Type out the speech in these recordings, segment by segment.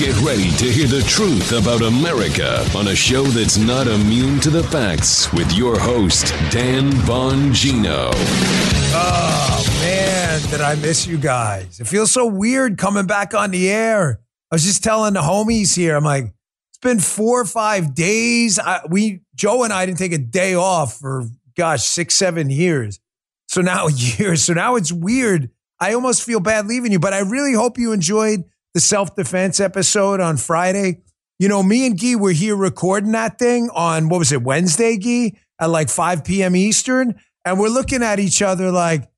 Get ready to hear the truth about America on a show that's not immune to the facts with your host, Dan Bongino. Oh, man, did I miss you guys? It feels so weird coming back on the air. I was just telling the homies here, I'm like, it's been four or five days. I, we, Joe and I didn't take a day off for, gosh, six, seven years. So now years. So now it's weird. I almost feel bad leaving you, but I really hope you enjoyed the self defense episode on Friday. You know, me and Guy were here recording that thing on what was it, Wednesday, Guy, at like 5 p.m. Eastern. And we're looking at each other like,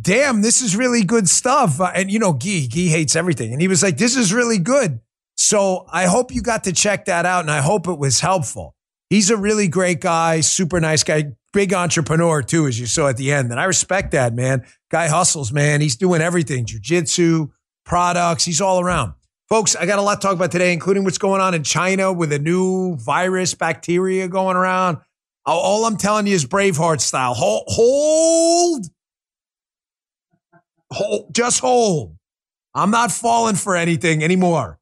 damn, this is really good stuff. Uh, And, you know, Guy, Guy hates everything. And he was like, this is really good. So I hope you got to check that out and I hope it was helpful. He's a really great guy, super nice guy, big entrepreneur too, as you saw at the end. And I respect that, man. Guy hustles, man. He's doing everything jujitsu, products, he's all around. Folks, I got a lot to talk about today, including what's going on in China with a new virus, bacteria going around. All- I'm telling you is Braveheart style. Hold, hold, hold, just hold. I'm not falling for anything anymore.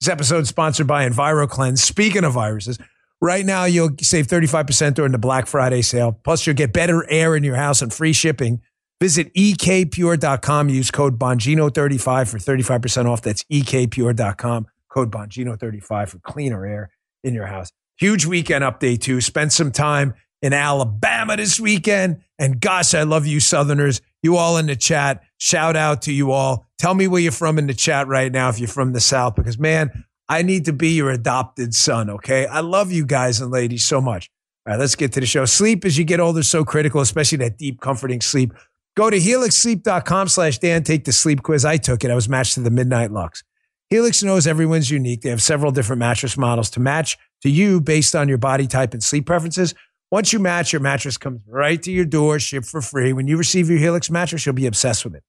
This episode is sponsored by EnviroKlenz. Speaking of viruses, right now you'll save 35% during the Black Friday sale. Plus, you'll get better air in your house and free shipping. Visit ekpure.com. Use code Bongino35 for 35% off. That's ekpure.com. Code Bongino35 for cleaner air in your house. Huge weekend update, too. Spent some time in Alabama this weekend. And gosh, I love you, Southerners. You all in the chat. Shout out to you all. Tell me where you're from in the chat right now if you're from the South, because man, I need to be your adopted son, okay? I love you guys and ladies so much. All right, let's get to the show. Sleep as you get older is so critical, especially that deep, comforting sleep. Go to helixsleep.com slash Dan. Take the sleep quiz. I took it. I was matched to the Midnight Lux. Helix knows everyone's unique. They have several different mattress models to match to you based on your body type and sleep preferences. Once you match, your mattress comes right to your door, shipped for free. When you receive your Helix mattress, you'll be obsessed with it.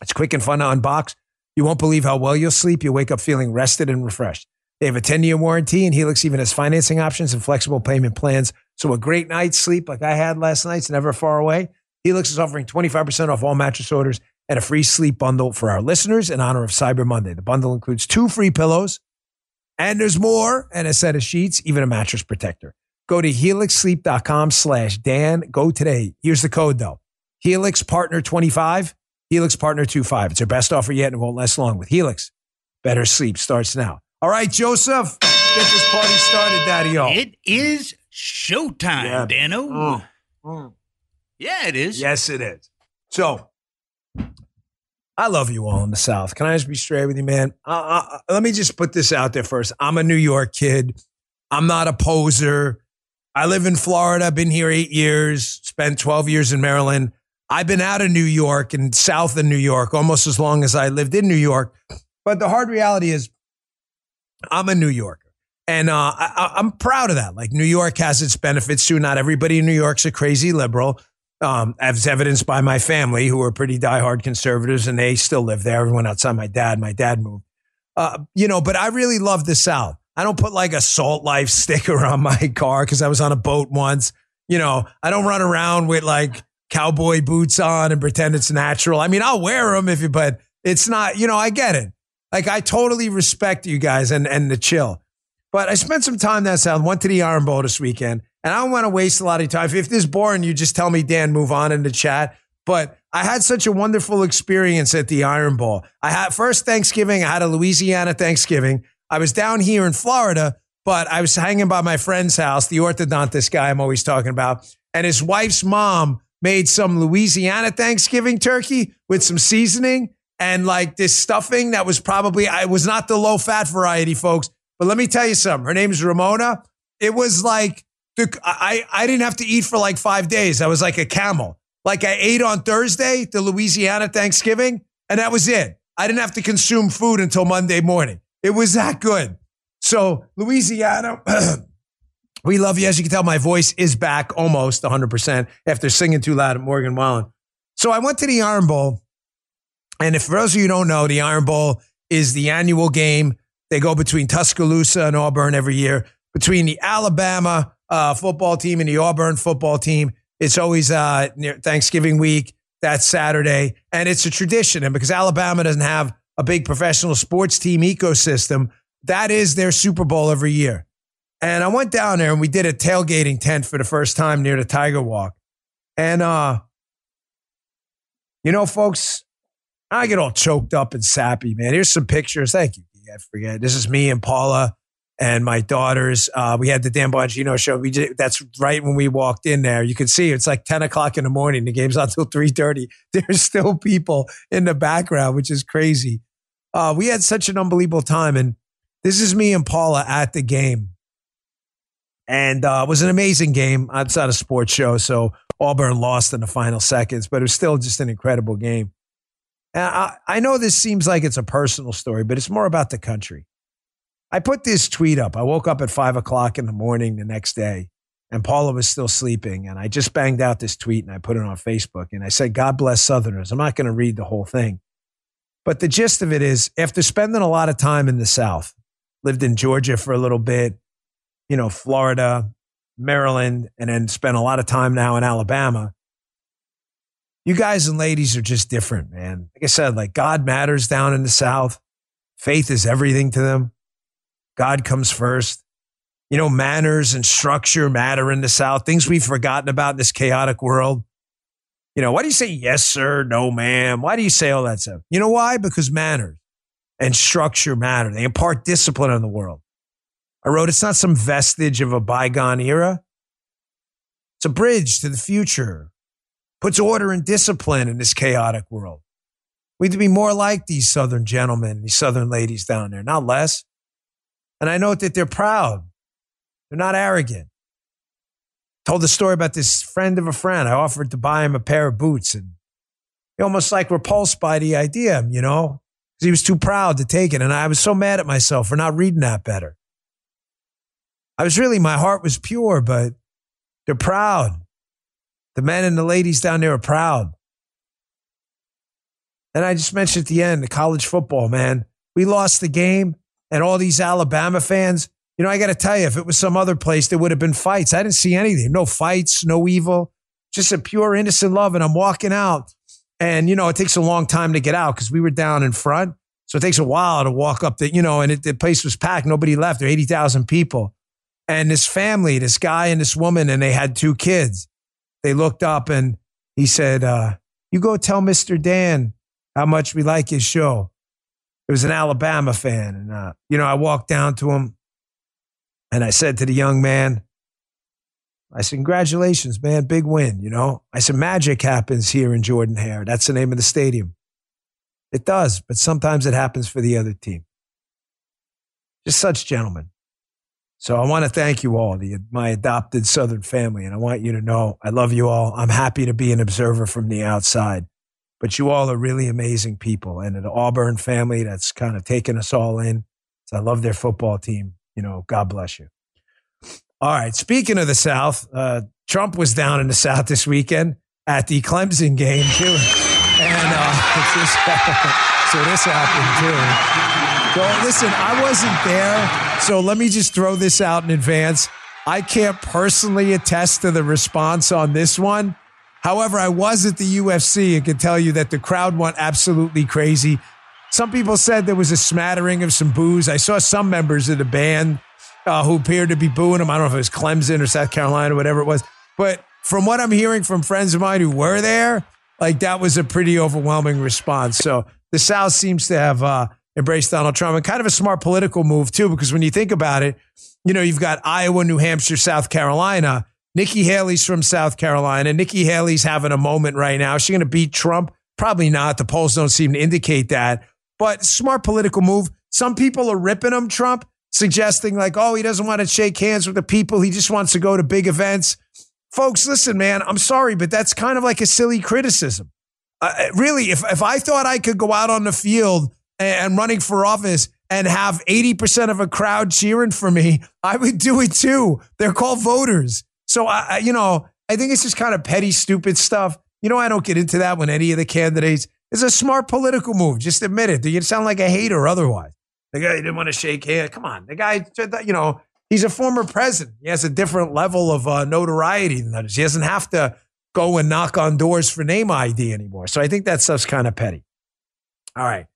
It's quick and fun to unbox. You won't believe how well you'll sleep. You'll wake up feeling rested and refreshed. They have a 10 year warranty, and Helix even has financing options and flexible payment plans. So a great night's sleep like I had last night's never far away. Helix is offering 25% off all mattress orders and a free sleep bundle for our listeners in honor of Cyber Monday. The bundle includes two free pillows, and there's more, and a set of sheets, even a mattress protector. Go to helixsleep.com slash Dan. Go today. Here's the code though. Helix Partner 25, Helix Partner 25. It's our best offer yet and it won't last long with Helix. Better sleep starts now. All right, Joseph, get this party started, Daddy. It is showtime, Yeah. Dano. Mm, mm. Yeah, it is. Yes, it is. So, I love you all in the South. Can I just be straight with you, man? Uh, uh, let me just put this out there first. I'm a New York kid. I'm not a poser. I live in Florida. I've been here eight years, spent 12 years in Maryland. I've been out of New York and south of New York almost as long as I lived in New York. But the hard reality is, I'm a New Yorker. And uh, I, I'm proud of that. Like New York has its benefits too. Not everybody in New York's a crazy liberal, um, as evidenced by my family, who are pretty diehard conservatives, and they still live there. Everyone outside my dad, my dad moved. Uh, you know, but I really love the South. I don't put like a Salt Life sticker on my car because I was on a boat once. You know, I don't run around with like cowboy boots on and pretend it's natural. I mean, I'll wear them if you, but it's not. You know, I get it. Like I totally respect you guys and and the chill. But I spent some time that south. Went to the Iron Bowl this weekend, and I don't want to waste a lot of time. If this is boring, you just tell me, Dan, move on in the chat. But I had such a wonderful experience at the Iron Bowl. I had first Thanksgiving. I had a Louisiana Thanksgiving. I was down here in Florida, but I was hanging by my friend's house, the orthodontist guy I'm always talking about, and his wife's mom made some Louisiana Thanksgiving turkey with some seasoning and like this stuffing that was probably I was not the low fat variety, folks. But let me tell you something. Her name's Ramona. It was like I I didn't have to eat for like five days. I was like a camel. Like I ate on Thursday, the Louisiana Thanksgiving, and that was it. I didn't have to consume food until Monday morning. It was that good. So Louisiana, we love you. As you can tell, my voice is back almost 100% after singing too loud at Morgan Wallen. So I went to the Iron Bowl. And if for those of you who don't know, the Iron Bowl is the annual game. They go between Tuscaloosa and Auburn every year. Between the Alabama uh, football team and the Auburn football team, it's always uh, near Thanksgiving week. That's Saturday, and it's a tradition. And because Alabama doesn't have a big professional sports team ecosystem, that is their Super Bowl every year. And I went down there and we did a tailgating tent for the first time near the Tiger Walk. And uh, you know, folks, I get all choked up and sappy, man. Here's some pictures. Thank you. I forget. This is me and Paula and my daughters. Uh, we had the Dan Bongino show. We did, that's right when we walked in there. You can see it's like 10 o'clock in the morning. The game's not till 3.30. There's still people in the background, which is crazy. Uh, we had such an unbelievable time. And this is me and Paula at the game. And uh, it was an amazing game It's not a sports show. So Auburn lost in the final seconds, but it was still just an incredible game. And I, I know this seems like it's a personal story, but it's more about the country. I put this tweet up. I woke up at five o'clock in the morning the next day and Paula was still sleeping. And I just banged out this tweet and I put it on Facebook. And I said, God bless Southerners. I'm not going to read the whole thing. But the gist of it is after spending a lot of time in the South, lived in Georgia for a little bit, you know, Florida, Maryland, and then spent a lot of time now in Alabama. You guys and ladies are just different, man. Like I said, like God matters down in the South. Faith is everything to them. God comes first. You know, manners and structure matter in the South, things we've forgotten about in this chaotic world. You know, why do you say yes, sir, no, ma'am? Why do you say all that stuff? You know why? Because manners and structure matter. They impart discipline in the world. I wrote, it's not some vestige of a bygone era. It's a bridge to the future. Puts order and discipline in this chaotic world. We need to be more like these Southern gentlemen, these Southern ladies down there, not less. And I know that they're proud. They're not arrogant. Told the story about this friend of a friend. I offered to buy him a pair of boots and he almost like repulsed by the idea, you know, because he was too proud to take it. And I was so mad at myself for not reading that better. I was really, my heart was pure, but they're proud. The men and the ladies down there are proud. And I just mentioned at the end, the college football, man. We lost the game, and all these Alabama fans, you know, I got to tell you, if it was some other place, there would have been fights. I didn't see anything. No fights, no evil, just a pure, innocent love. And I'm walking out, and, you know, it takes a long time to get out because we were down in front. So it takes a while to walk up the, you know, and it, the place was packed. Nobody left. There 80,000 people and this family, this guy and this woman, and they had two kids. They looked up and he said, uh, You go tell Mr. Dan how much we like his show. It was an Alabama fan. And, uh, you know, I walked down to him and I said to the young man, I said, Congratulations, man, big win. You know, I said, Magic happens here in Jordan Hare. That's the name of the stadium. It does, but sometimes it happens for the other team. Just such gentlemen. So I want to thank you all, the, my adopted Southern family. And I want you to know I love you all. I'm happy to be an observer from the outside, but you all are really amazing people. And an Auburn family that's kind of taken us all in. So I love their football team. You know, God bless you. All right. Speaking of the South, uh, Trump was down in the South this weekend at the Clemson game, too. And uh, so this happened, too. So listen, I wasn't there, so let me just throw this out in advance. I can't personally attest to the response on this one. However, I was at the UFC and can tell you that the crowd went absolutely crazy. Some people said there was a smattering of some boos. I saw some members of the band uh, who appeared to be booing him. I don't know if it was Clemson or South Carolina, or whatever it was. But from what I'm hearing from friends of mine who were there, like that was a pretty overwhelming response. So the South seems to have uh, embrace Donald Trump and kind of a smart political move too, because when you think about it, you know, you've got Iowa, New Hampshire, South Carolina. Nikki Haley's from South Carolina. Nikki Haley's having a moment right now. Is she going to beat Trump? Probably not. The polls don't seem to indicate that. But smart political move. Some people are ripping him, Trump, suggesting like, oh, he doesn't want to shake hands with the people. He just wants to go to big events. Folks, listen, man, I'm sorry, but that's kind of like a silly criticism. Uh, really, if, if I thought I could go out on the field and running for office and have 80% of a crowd cheering for me, I would do it too. They're called voters. So, I, you know, I think it's just kind of petty, stupid stuff. You know, I don't get into that when any of the candidates. It's a smart political move. Just admit it. Do you sound like a hater otherwise? The guy didn't want to shake hands. Come on. The guy, you know, he's a former president. He has a different level of uh, notoriety than others. He doesn't have to go and knock on doors for name ID anymore. So I think that stuff's kind of petty. All right.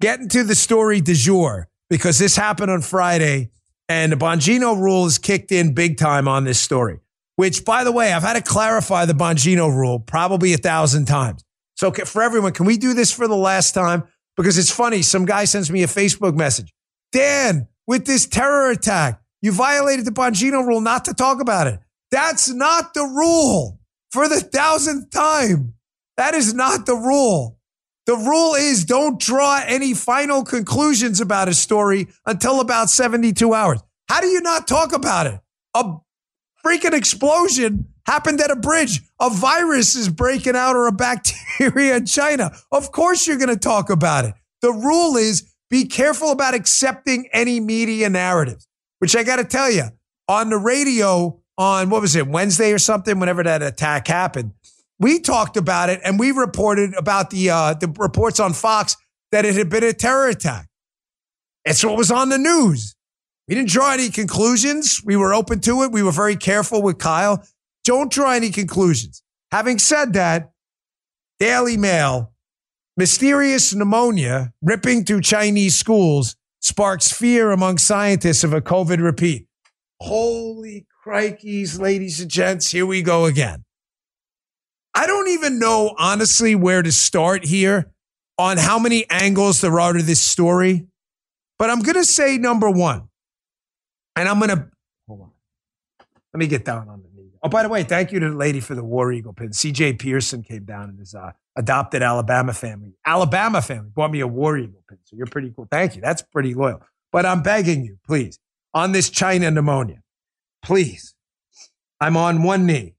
Getting to the story du jour. because this happened on Friday and the Bongino rule is kicked in big time on this story, which, by the way, I've had to clarify the Bongino rule probably a thousand times. So, for everyone, can we do this for the last time? Because it's funny. Some guy sends me a Facebook message Dan, with this terror attack, you violated the Bongino rule not to talk about it. That's not the rule for the thousandth time. That is not the rule. The rule is don't draw any final conclusions about a story until about 72 hours. How do you not talk about it? A freaking explosion happened at a bridge. A virus is breaking out or a bacteria in China. Of course, you're going to talk about it. The rule is be careful about accepting any media narratives, which I got to tell you on the radio on what was it, Wednesday or something, whenever that attack happened, we talked about it and we reported about the, uh, the reports on Fox that it had been a terror attack. It's what was on the news. We didn't draw any conclusions. We were open to it. We were very careful with Kyle. Don't draw any conclusions. Having said that, Daily Mail, mysterious pneumonia ripping through Chinese schools sparks fear among scientists of a COVID repeat. Holy crikeys, ladies and gents, here we go again. I don't even know, honestly, where to start here on how many angles there are to this story, but I'm going to say number one. And I'm going to, hold on. Let me get down on the knee. Oh, by the way, thank you to the lady for the War Eagle pin. CJ Pearson came down and his uh, adopted Alabama family. Alabama family bought me a War Eagle pin. So you're pretty cool. Thank you. That's pretty loyal. But I'm begging you, please, on this China pneumonia, please, I'm on one knee.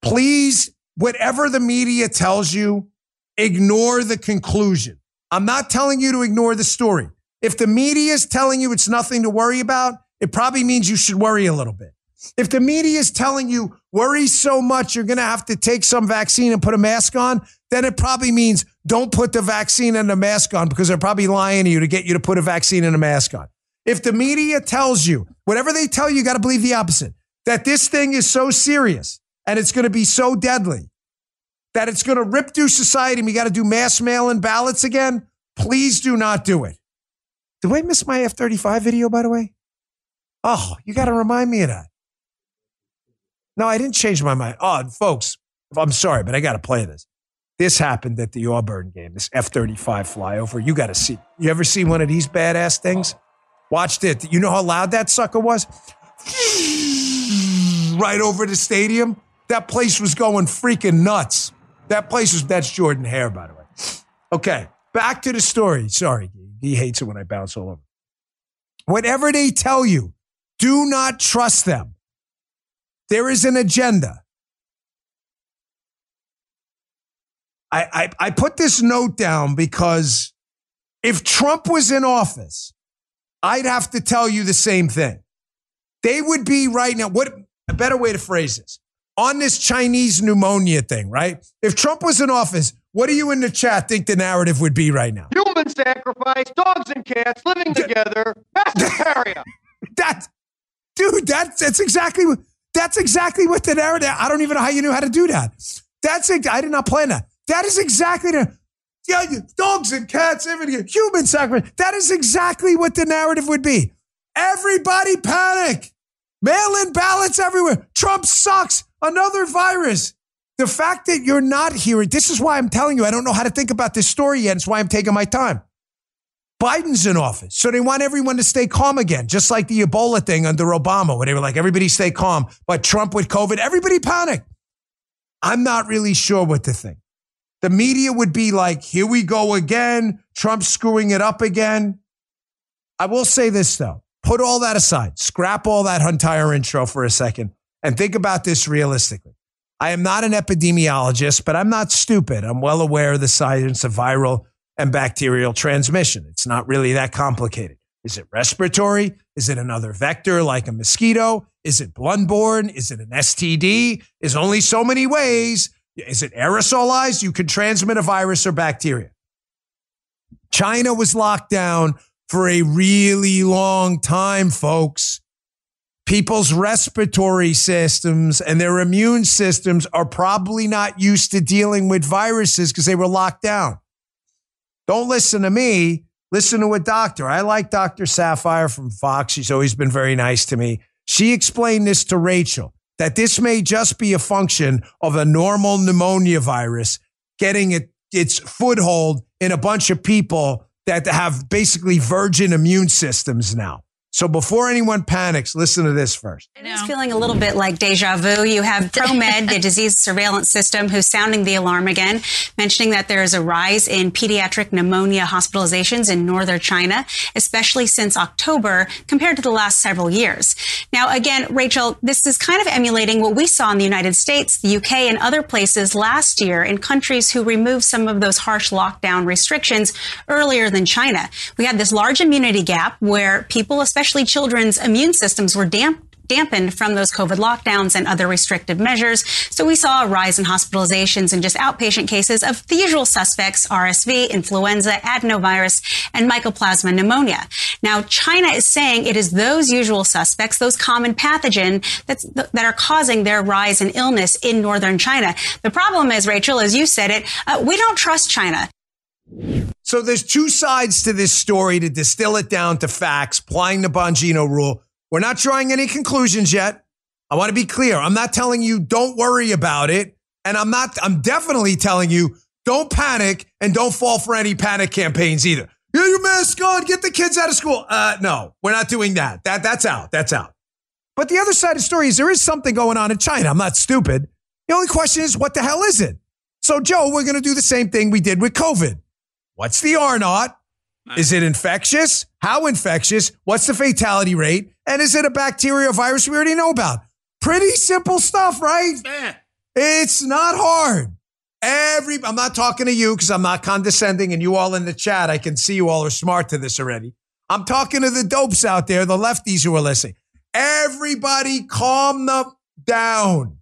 Please, whatever the media tells you, ignore the conclusion. I'm not telling you to ignore the story. If the media is telling you it's nothing to worry about, it probably means you should worry a little bit. If the media is telling you worry so much you're going to have to take some vaccine and put a mask on, then it probably means don't put the vaccine and the mask on because they're probably lying to you to get you to put a vaccine and a mask on. If the media tells you, whatever they tell you, you got to believe the opposite that this thing is so serious and it's going to be so deadly that it's going to rip through society and we got to do mass mail in ballots again, please do not do it. Did I miss my F 35 video, by the way? Oh, you got to remind me of that. No, I didn't change my mind. Oh, folks, I'm sorry, but I got to play this. This happened at the Auburn game, this F 35 flyover. You got to see. You ever see one of these badass things? Watched it. You know how loud that sucker was? right over the stadium. That place was going freaking nuts. That place was, that's Jordan Hare, by the way. Okay, back to the story. Sorry, he hates it when I bounce all over. Whatever they tell you, do not trust them. There is an agenda. I, I, I put this note down because if Trump was in office, I'd have to tell you the same thing. They would be right now. What a better way to phrase this on this Chinese pneumonia thing, right? If Trump was in office, what do you in the chat think the narrative would be right now? Human sacrifice, dogs and cats living together, mass hysteria. that, dude, that, that's exactly what that's exactly what the narrative. I don't even know how you knew how to do that. That's it. I did not plan that. That is exactly the yeah, dogs and cats, everything, human sacrifice. That is exactly what the narrative would be. Everybody panic. Mail in ballots everywhere. Trump sucks. Another virus. The fact that you're not hearing, this is why I'm telling you, I don't know how to think about this story yet. It's why I'm taking my time. Biden's in office. So they want everyone to stay calm again, just like the Ebola thing under Obama, where they were like, everybody stay calm. But Trump with COVID, everybody panicked. I'm not really sure what to think. The media would be like, here we go again. Trump screwing it up again. I will say this, though put all that aside, scrap all that entire intro for a second, and think about this realistically. I am not an epidemiologist, but I'm not stupid. I'm well aware of the science of viral and bacterial transmission. It's not really that complicated. Is it respiratory? Is it another vector like a mosquito? Is it bloodborne? Is it an STD? Is only so many ways. Is it aerosolized? You can transmit a virus or bacteria. China was locked down for a really long time, folks. People's respiratory systems and their immune systems are probably not used to dealing with viruses because they were locked down. Don't listen to me. listen to a doctor. I like Dr. Saphier from Fox. She's always been very nice to me. She explained this to Rachel that this may just be a function of a normal pneumonia virus getting it, its foothold in a bunch of people that have basically virgin immune systems now. So before anyone panics, listen to this first. Is feeling a little bit like deja vu. You have ProMed, the disease surveillance system, who's sounding the alarm again, mentioning that there is a rise in pediatric pneumonia hospitalizations in northern China, especially since October compared to the last several years. Now, again, Rachel, this is kind of emulating what we saw in the United States, the UK, and other places last year in countries who removed some of those harsh lockdown restrictions earlier than China. We had this large immunity gap where people, especially especially children's immune systems were damp dampened from those COVID lockdowns and other restrictive measures. So we saw a rise in hospitalizations and just outpatient cases of the usual suspects, RSV, influenza, adenovirus, and mycoplasma pneumonia. Now, China is saying it is those usual suspects, those common pathogen that's, that are causing their rise in illness in northern China. The problem is, Rachel, as you said it, uh, we don't trust China. So there's two sides to this story to distill it down to facts, applying the Bongino rule. We're not drawing any conclusions yet. I want to be clear. I'm not telling you don't worry about it. And I'm not, I'm definitely telling you don't panic and don't fall for any panic campaigns either. Get your mask on, get the kids out of school. Uh, no, we're not doing that. That that's out. That's out. But the other side of the story is there is something going on in China. I'm not stupid. The only question is, what the hell is it? So, Joe, we're going to do the same thing we did with COVID. What's the R naught? Is it infectious? How infectious? What's the fatality rate? And is it a bacteria virus we already know about? Pretty simple stuff, right? Yeah. It's not hard. Every I'm not talking to you because I'm not condescending, and you all in the chat, I can see you all are smart to this already. I'm talking to the dopes out there, the lefties who are listening. Everybody calm them down.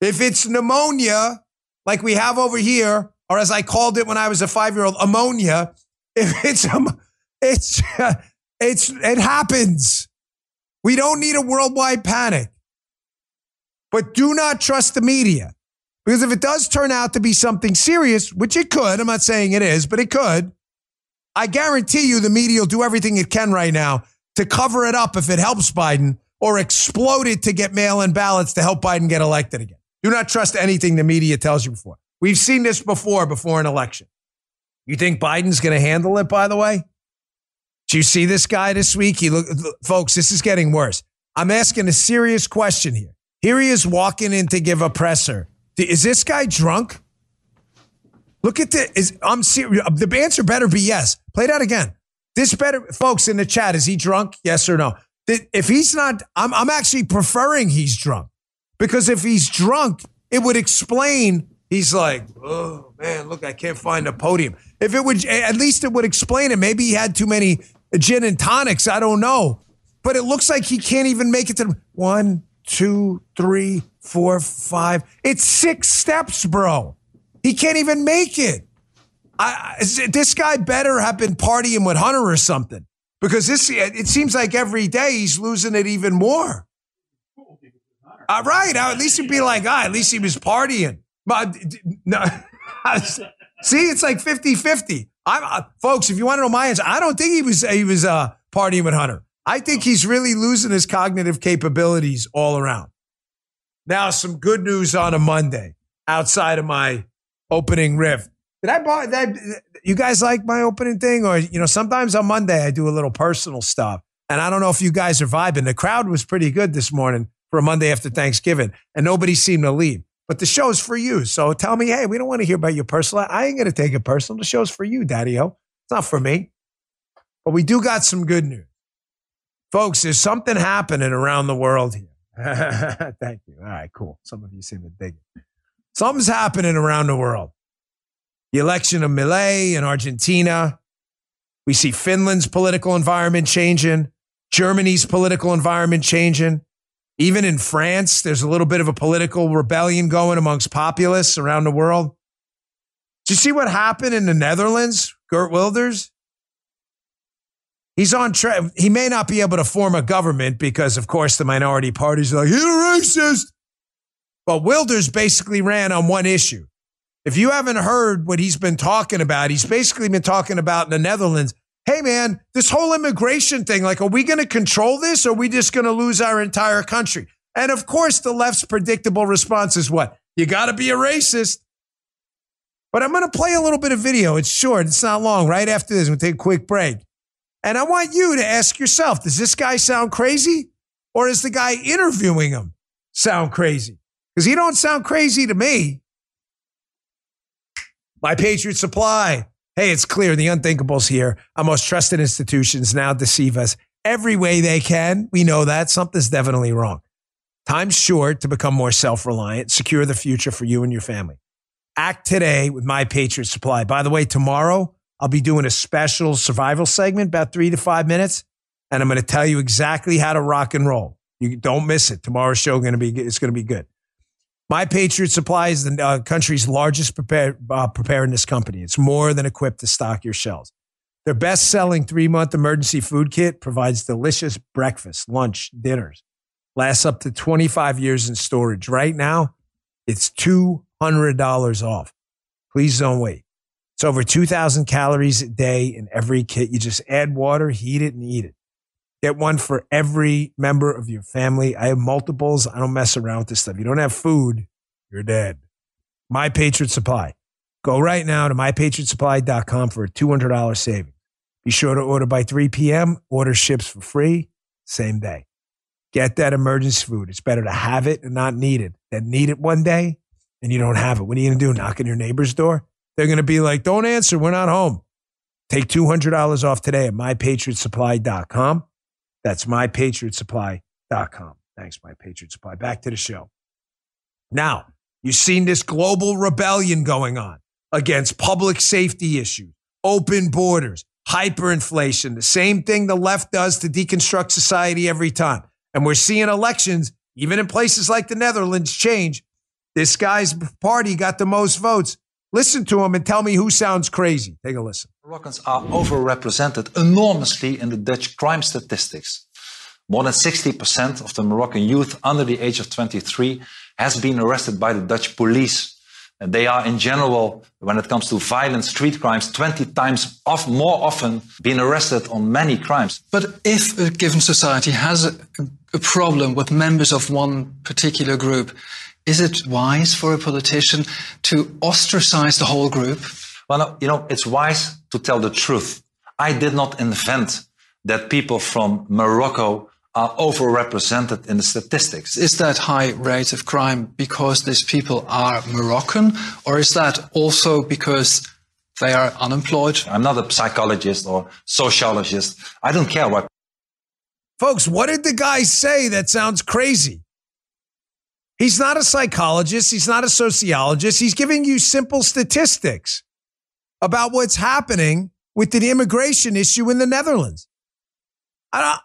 If it's pneumonia, like we have over here, or as I called it when I was a five year old, ammonia. If it's um, it's it's it happens. We don't need a worldwide panic. But do not trust the media. Because if it does turn out to be something serious, which it could, I'm not saying it is, but it could, I guarantee you the media will do everything it can right now to cover it up if it helps Biden or explode it to get mail in ballots to help Biden get elected again. Do not trust anything the media tells you before. We've seen this before, before an election. You think Biden's going to handle it, by the way? Do you see this guy this week? He look, folks, this is getting worse. I'm asking a serious question here. Here he is walking in to give a presser. Is this guy drunk? Look at the is I'm serious. The answer better be yes. Play that again. This better folks in the chat, is he drunk? Yes or no? If he's not, I'm I'm actually preferring he's drunk. Because if he's drunk, it would explain he's like, oh man, look, I can't find a podium. If it would, at least it would explain it. Maybe he had too many gin and tonics. I don't know. But it looks like he can't even make it to one, two, three, four, five. It's six steps, bro. He can't even make it. I, this guy better have been partying with Hunter or something because this it seems like every day he's losing it even more. All right, at least he'd be like, ah, at least he was partying. But no, see, it's like 50 50. I'm, uh, folks, if you want to know my answer, I don't think he was he was uh, partying with Hunter. I think he's really losing his cognitive capabilities all around. Now, some good news on a Monday outside of my opening riff. Did I buy that? You guys like my opening thing? Or, you know, sometimes on Monday I do a little personal stuff. And I don't know if you guys are vibing. The crowd was pretty good this morning for a Monday after Thanksgiving, and nobody seemed to leave. But the show's for you. So tell me, hey, we don't want to hear about your personal. I ain't going to take it personal. The show's for you, Daddy O. It's not for me. But we do got some good news. Folks, there's something happening around the world here. Thank you. All right, cool. Some of you seem to dig it. Something's happening around the world. The election of Milei in Argentina. We see Finland's political environment changing, Germany's political environment changing. Even in France, there's a little bit of a political rebellion going amongst populists around the world. Do you see what happened in the Netherlands? Geert Wilders? He's on track. He may not be able to form a government because, of course, the minority parties are like, he's racist. But Wilders basically ran on one issue. If you haven't heard what he's been talking about, he's basically been talking about in the Netherlands. Hey, man, this whole immigration thing, like, are we going to control this or are we just going to lose our entire country? And of course, the left's predictable response is what? You got to be a racist. But I'm going to play a little bit of video. It's short, it's not long. Right after this, we'll take a quick break. And I want you to ask yourself does this guy sound crazy? Or is the guy interviewing him sound crazy? Because he don't sound crazy to me. My Patriot Supply. Hey, it's clear the unthinkable's here. Our most trusted institutions now deceive us every way they can. We know that something's definitely wrong. Time's short to become more self reliant, secure the future for you and your family. Act today with My Patriot Supply. By the way, tomorrow I'll be doing a special survival segment, about three to five minutes, and I'm going to tell you exactly how to rock and roll. You don't miss it. Tomorrow's show going to be it's going to be good. My Patriot Supply is the uh, country's largest prepare, uh, preparedness company. It's more than equipped to stock your shelves. Their best selling three month emergency food kit provides delicious breakfast, lunch, dinners lasts up to 25 years in storage. Right now, it's $200 off. Please don't wait. It's over 2,000 calories a day in every kit. You just add water, heat it, and eat it. Get one for every member of your family. I have multiples. I don't mess around with this stuff. You don't have food, you're dead. My Patriot Supply. Go right now to mypatriotsupply.com for a $200 saving. Be sure to order by 3 p.m. Order ships for free same day. Get that emergency food. It's better to have it and not need it than need it one day and you don't have it. What are you going to do? Knock on your neighbor's door? They're going to be like, don't answer. We're not home. Take $200 off today at mypatriotsupply.com. That's mypatriotsupply.com. Thanks, My Patriot Supply. Back to the show. Now, you've seen this global rebellion going on against public safety issues, open borders, hyperinflation, the same thing the left does to deconstruct society every time. And we're seeing elections, even in places like the Netherlands, change. This guy's party got the most votes. Listen to him and tell me who sounds crazy. Take a listen. Moroccans are overrepresented enormously in the Dutch crime statistics. More than 60% of the Moroccan youth under the age of 23 has been arrested by the Dutch police. And they are, in general, when it comes to violent street crimes, 20 times off, more often being arrested on many crimes. But if a given society has a, a problem with members of one particular group, is it wise for a politician to ostracize the whole group? Well, no, you know, it's wise to tell the truth. I did not invent that people from Morocco are overrepresented in the statistics. Is that high rate of crime because these people are Moroccan, or is that also because they are unemployed? I'm not a psychologist or sociologist. I don't care what. Folks, what did the guy say that sounds crazy? He's not a psychologist. He's not a sociologist. He's giving you simple statistics about what's happening with the immigration issue in the Netherlands. I don't,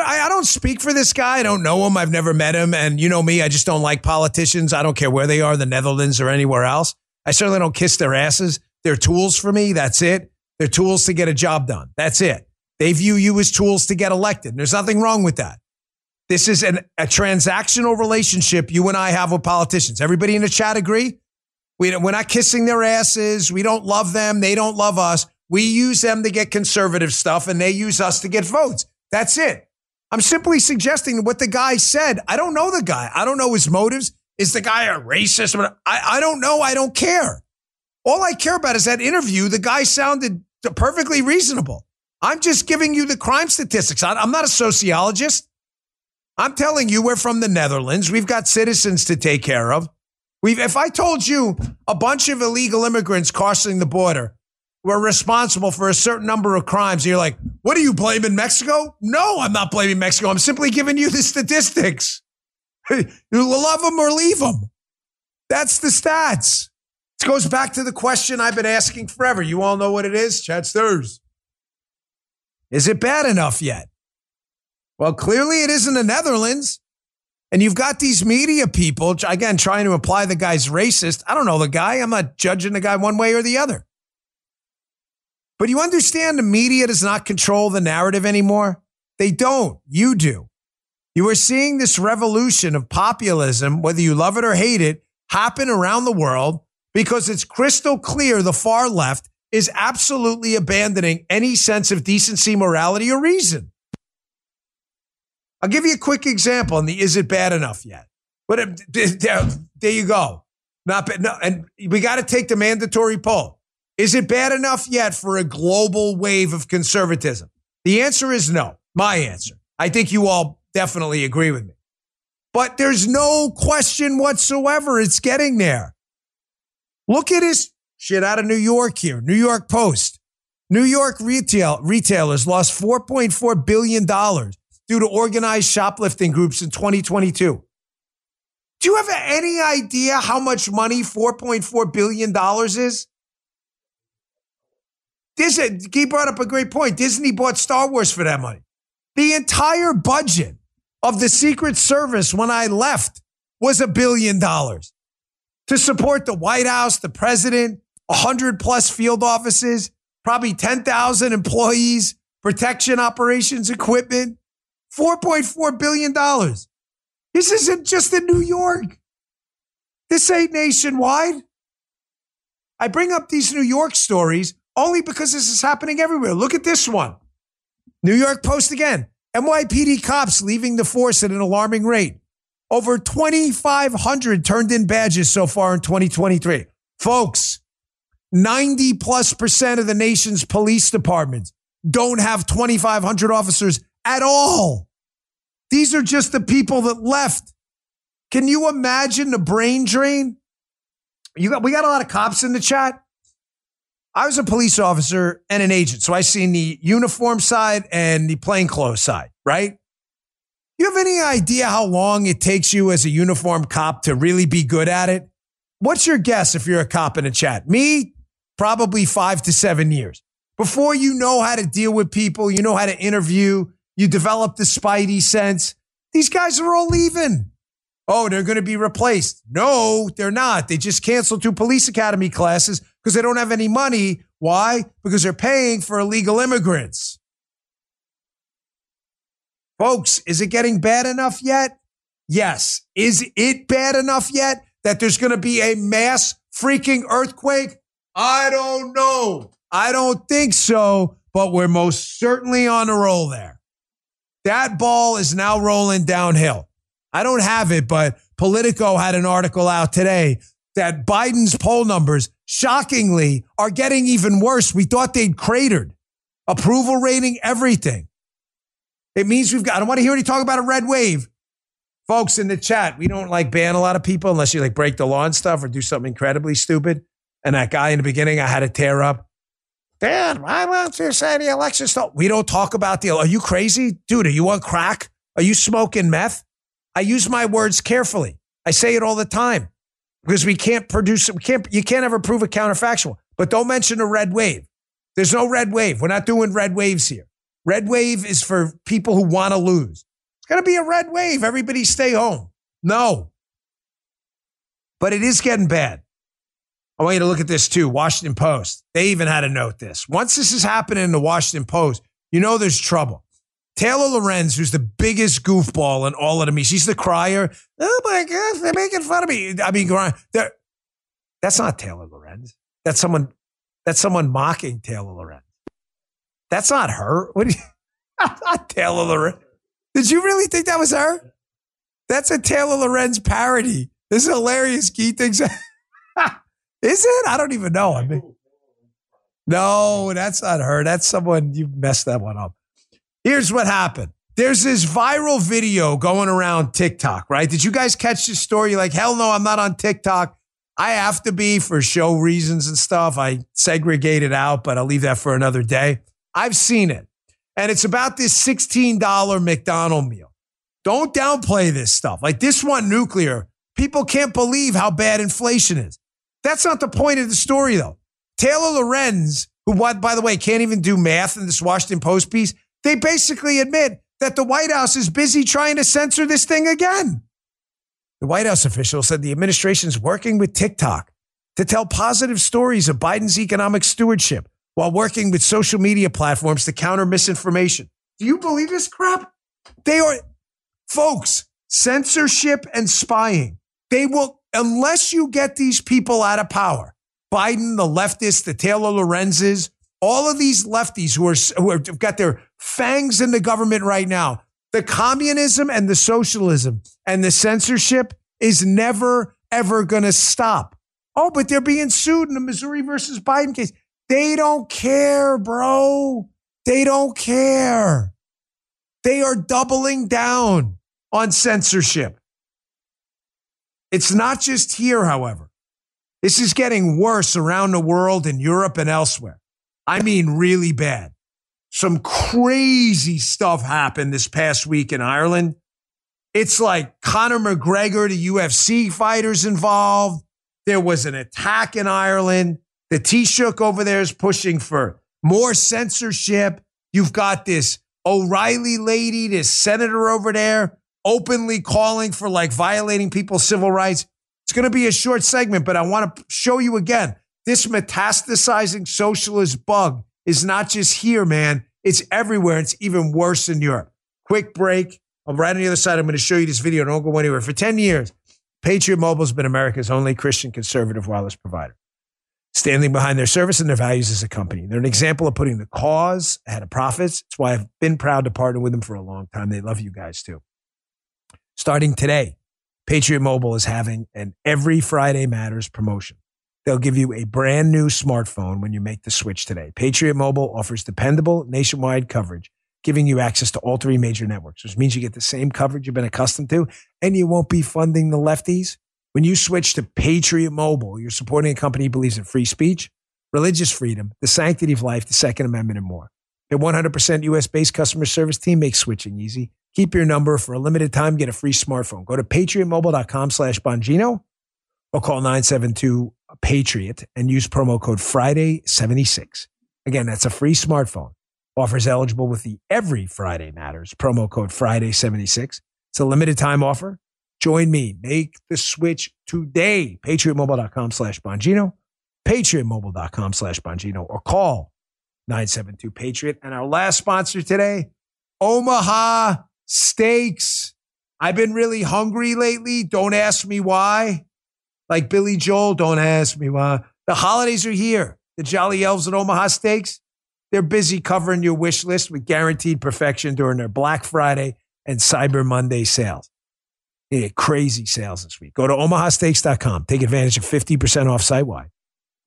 I, don't speak for this guy. I don't know him. I've never met him. And you know me, I just don't like politicians. I don't care where they are, the Netherlands or anywhere else. I certainly don't kiss their asses. They're tools for me. That's it. They're tools to get a job done. That's it. They view you as tools to get elected. There's nothing wrong with that. This is an, a transactional relationship you and I have with politicians. Everybody in the chat agree? We, we're not kissing their asses. We don't love them. They don't love us. We use them to get conservative stuff and they use us to get votes. That's it. I'm simply suggesting what the guy said. I don't know the guy. I don't know his motives. Is the guy a racist? I, I don't know. I don't care. All I care about is that interview. The guy sounded perfectly reasonable. I'm just giving you the crime statistics. I'm not a sociologist. I'm telling you, we're from the Netherlands. We've got citizens to take care of. We've, if I told you a bunch of illegal immigrants crossing the border were responsible for a certain number of crimes. You're like, what are you blaming Mexico? No, I'm not blaming Mexico. I'm simply giving you the statistics. you love them or leave them. That's the stats. It goes back to the question I've been asking forever. You all know what it is? Chat stirs. Is it bad enough yet? Well, clearly it isn't the Netherlands. And you've got these media people, again, trying to imply the guy's racist. I don't know the guy. I'm not judging the guy one way or the other. But you understand the media does not control the narrative anymore? They don't. You do. You are seeing this revolution of populism, whether you love it or hate it, happen around the world because it's crystal clear the far left is absolutely abandoning any sense of decency, morality, or reason. I'll give you a quick example on the is it bad enough yet? But uh, there, there you go. Not bad. No, and we got to take the mandatory poll. Is it bad enough yet for a global wave of conservatism? The answer is no. My answer. I think you all definitely agree with me. But there's no question whatsoever it's getting there. Look at this shit out of New York here. New York Post. New York retail retailers lost $4.4 billion due to organized shoplifting groups in 2022. Do you have any idea how much money $4.4 billion is? Disney, he brought up a great point. Disney bought Star Wars for that money. The entire budget of the Secret Service when I left was a billion dollars to support the White House, the president, 100 plus field offices, probably 10,000 employees, protection operations equipment, $4.4 billion. This isn't just in New York. This ain't nationwide. I bring up these New York stories only because this is happening everywhere. Look at this one. New York Post again. NYPD cops leaving the force at an alarming rate. Over 2,500 turned in badges so far in 2023. Folks, 90 plus percent of the nation's police departments don't have 2,500 officers at all. These are just the people that left. Can you imagine the brain drain? You got, we got a lot of cops in the chat. I was a police officer and an agent, so I seen the uniform side and the plainclothes side, right? You have any idea how long it takes you as a uniform cop to really be good at it? What's your guess if you're a cop in a chat? Me, probably five to seven years. Before you know how to deal with people, you know how to interview, you develop the spidey sense. These guys are all leaving. Oh, they're going to be replaced. No, they're not. They just canceled two police academy classes because they don't have any money. Why? Because they're paying for illegal immigrants. Folks, is it getting bad enough yet? Yes. Is it bad enough yet that there's going to be a mass freaking earthquake? I don't know. I don't think so, but we're most certainly on a roll there. That ball is now rolling downhill. I don't have it, but Politico had an article out today that Biden's poll numbers, shockingly, are getting even worse. We thought they'd cratered. Approval rating, everything. It means we've got, I don't want to hear any talk about a red wave. Folks in the chat, we don't like ban a lot of people unless you like break the law and stuff or do something incredibly stupid. And that guy in the beginning, I had to tear up. Dad, why won't you say the election stuff? We don't talk about the. Are you crazy, dude? Are you on crack? Are you smoking meth? I use my words carefully. I say it all the time because we can't produce. We can't. You can't ever prove a counterfactual. But don't mention a red wave. There's no red wave. We're not doing red waves here. Red wave is for people who want to lose. It's going to be a red wave. Everybody stay home. No. But it is getting bad. I want you to look at this too. Washington Post. They even had to note this. Once this is happening in the Washington Post, you know there's trouble. Taylor Lorenz, who's the biggest goofball in all of the media, she's the crier. Oh my God, they're making fun of me. I mean, that's not Taylor Lorenz. That's someone. That's someone mocking Taylor Lorenz. That's not her. What? You, not Taylor Lorenz. Did you really think that was her? That's a Taylor Lorenz parody. This is hilarious. Key thinks. Is it? I don't even know. I mean, no, that's not her. That's someone you messed that one up. Here's what happened. There's this viral video going around TikTok, right? Did you guys catch this story? You're like, hell no, I'm not on TikTok. I have to be for show reasons and stuff. I segregate it out, but I'll leave that for another day. I've seen it. And it's about this $16 McDonald meal. Don't downplay this stuff. Like this one, nuclear. People can't believe how bad inflation is. That's not the point of the story, though. Taylor Lorenz, who, by the way, can't even do math in this Washington Post piece, they basically admit that the White House is busy trying to censor this thing again. The White House official said the administration is working with TikTok to tell positive stories of Biden's economic stewardship while working with social media platforms to counter misinformation. Do you believe this crap? They are, folks, censorship and spying. They will unless you get these people out of power, Biden, the leftists, the Taylor Lorenzes, all of these lefties who are who have got their fangs in the government right now, the communism and the socialism and the censorship is never ever going to stop. Oh, but they're being sued in the Missouri versus Biden case. They don't care, bro. They don't care. They are doubling down on censorship. It's not just here, however. This is getting worse around the world in Europe and elsewhere. I mean, really bad. Some crazy stuff happened this past week in Ireland. It's like Conor McGregor, the UFC fighters involved. There was an attack in Ireland. The Taoiseach over there is pushing for more censorship. You've got this O'Reilly lady, this senator over there, openly calling for like violating people's civil rights. It's going to be a short segment, but I want to show you again. This metastasizing socialist bug is not just here, man. It's everywhere. It's even worse in Europe. Quick break. I'm right on the other side. I'm going to show you this video. Don't go anywhere. For 10 years, Patriot Mobile has been America's only Christian conservative wireless provider, standing behind their service and their values as a company. They're an example of putting the cause ahead of profits. That's why I've been proud to partner with them for a long time. They love you guys too. Starting today, Patriot Mobile is having an Every Friday Matters promotion. They'll give you a brand new smartphone when you make the switch today. Patriot Mobile offers dependable nationwide coverage giving you access to all three major networks, which means you get the same coverage you've been accustomed to, and you won't be funding the lefties. When you switch to Patriot Mobile, you're supporting a company that believes in free speech, religious freedom, the sanctity of life, the Second Amendment, and more. Their 100% US based customer service team makes switching easy. Keep your number for a limited time. Get a free smartphone. Go to patriotmobile.com slash Bongino or call 972 Patriot and use promo code Friday76. Again, that's a free smartphone. Offers eligible with the Every Friday Matters promo code Friday76. It's a limited time offer. Join me. Make the switch today. PatriotMobile.com slash Bongino. PatriotMobile.com slash Bongino or call 972 Patriot. And our last sponsor today, Omaha Steaks. I've been really hungry lately. Don't ask me why. Like Billy Joel, don't ask me why. The holidays are here. The Jolly Elves at Omaha Steaks they're busy covering your wish list with guaranteed perfection during their Black Friday and Cyber Monday sales. Crazy sales this week. Go to omahasteaks.com. Take advantage of 50% off site wide.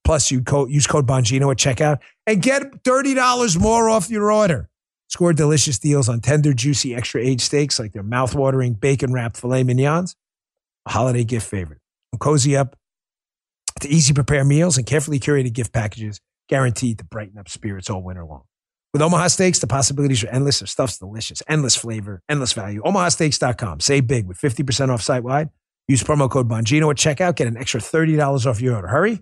Plus, you code, use code Bongino at checkout and get $30 more off your order. Score delicious deals on tender, juicy, extra aged steaks like their mouthwatering bacon wrapped filet mignons, a holiday gift favorite. And cozy up to easy prepare meals and carefully curated gift packages guaranteed to brighten up spirits all winter long. With Omaha Steaks, the possibilities are endless. Their stuff's delicious, endless flavor, endless value. OmahaSteaks.com. Save big with 50% off site wide. Use promo code Bongino at checkout. Get an extra $30 off your order. Hurry.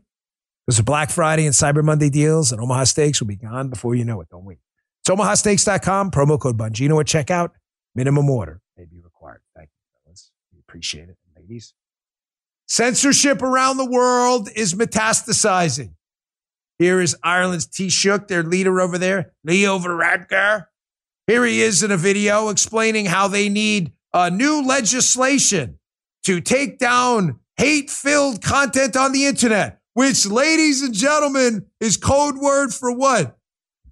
There's a Black Friday and Cyber Monday deals, and Omaha Steaks will be gone before you know it. Don't wait. It's OmahaSteaks.com. Promo code Bongino at checkout. Minimum order may be required. Thank you, fellas. We appreciate it, ladies. Censorship around the world is metastasizing. Here is Ireland's Taoiseach, their leader over there, Leo Varadkar. Here he is in a video explaining how they need a new legislation to take down hate filled content on the internet, which, ladies and gentlemen, is code word for what?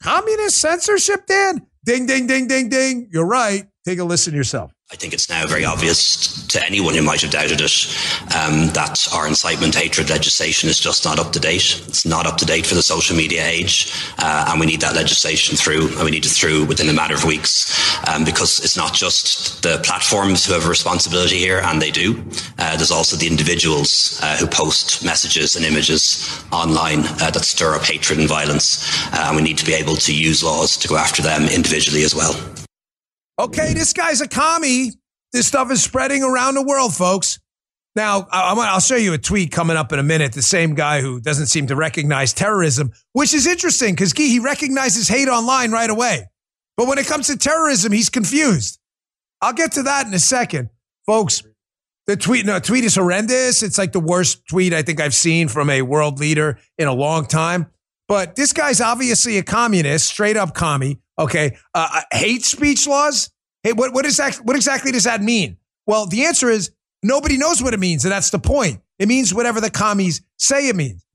Communist censorship, Dan? Ding, ding, ding, ding, ding. You're right. Take a listen yourself. I think it's now very obvious to anyone who might have doubted it um, that our incitement hatred legislation is just not up to date. It's not up to date for the social media age, uh, and we need that legislation through, and we need it through within a matter of weeks, um, because it's not just the platforms who have a responsibility here, and they do. Uh, there's also the individuals uh, who post messages and images online uh, that stir up hatred and violence, uh, and we need to be able to use laws to go after them individually as well. Okay, this guy's a commie. This stuff is spreading around the world, folks. Now, I'll show you a tweet coming up in a minute. The same guy who doesn't seem to recognize terrorism, which is interesting because he recognizes hate online right away. But when it comes to terrorism, he's confused. I'll get to that in a second. Folks, the tweet, no, tweet is horrendous. It's like the worst tweet I think I've seen from a world leader in a long time. But this guy's obviously a communist, straight up commie. Okay. Uh, uh, hate speech laws? Hey, what, what, is that, what exactly does that mean? Well, the answer is nobody knows what it means. And that's the point. It means whatever the commies say it means.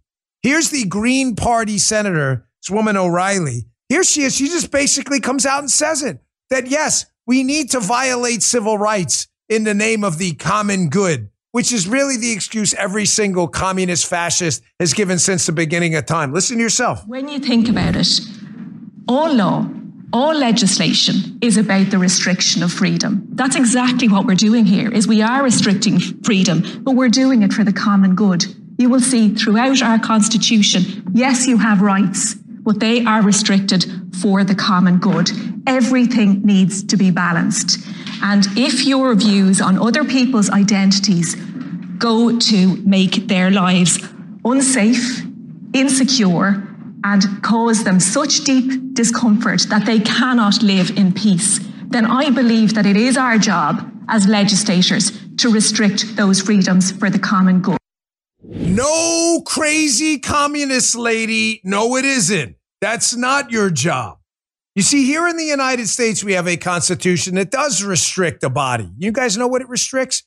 Here's the Green Party senator, this woman O'Reilly. Here she is. She just basically comes out and says it that yes, we need to violate civil rights in the name of the common good, which is really the excuse every single communist fascist has given since the beginning of time. Listen to yourself. When you think about it, all law, all legislation is about the restriction of freedom. That's exactly what we're doing here is we are restricting freedom, but we're doing it for the common good. You will see throughout our constitution, yes, you have rights, but they are restricted for the common good. Everything needs to be balanced. And if your views on other people's identities go to make their lives unsafe, insecure, and cause them such deep discomfort that they cannot live in peace, then I believe that it is our job as legislators to restrict those freedoms for the common good. No crazy communist lady. No, it isn't. That's not your job. You see, here in the United States, we have a constitution that does restrict a body. You guys know what it restricts?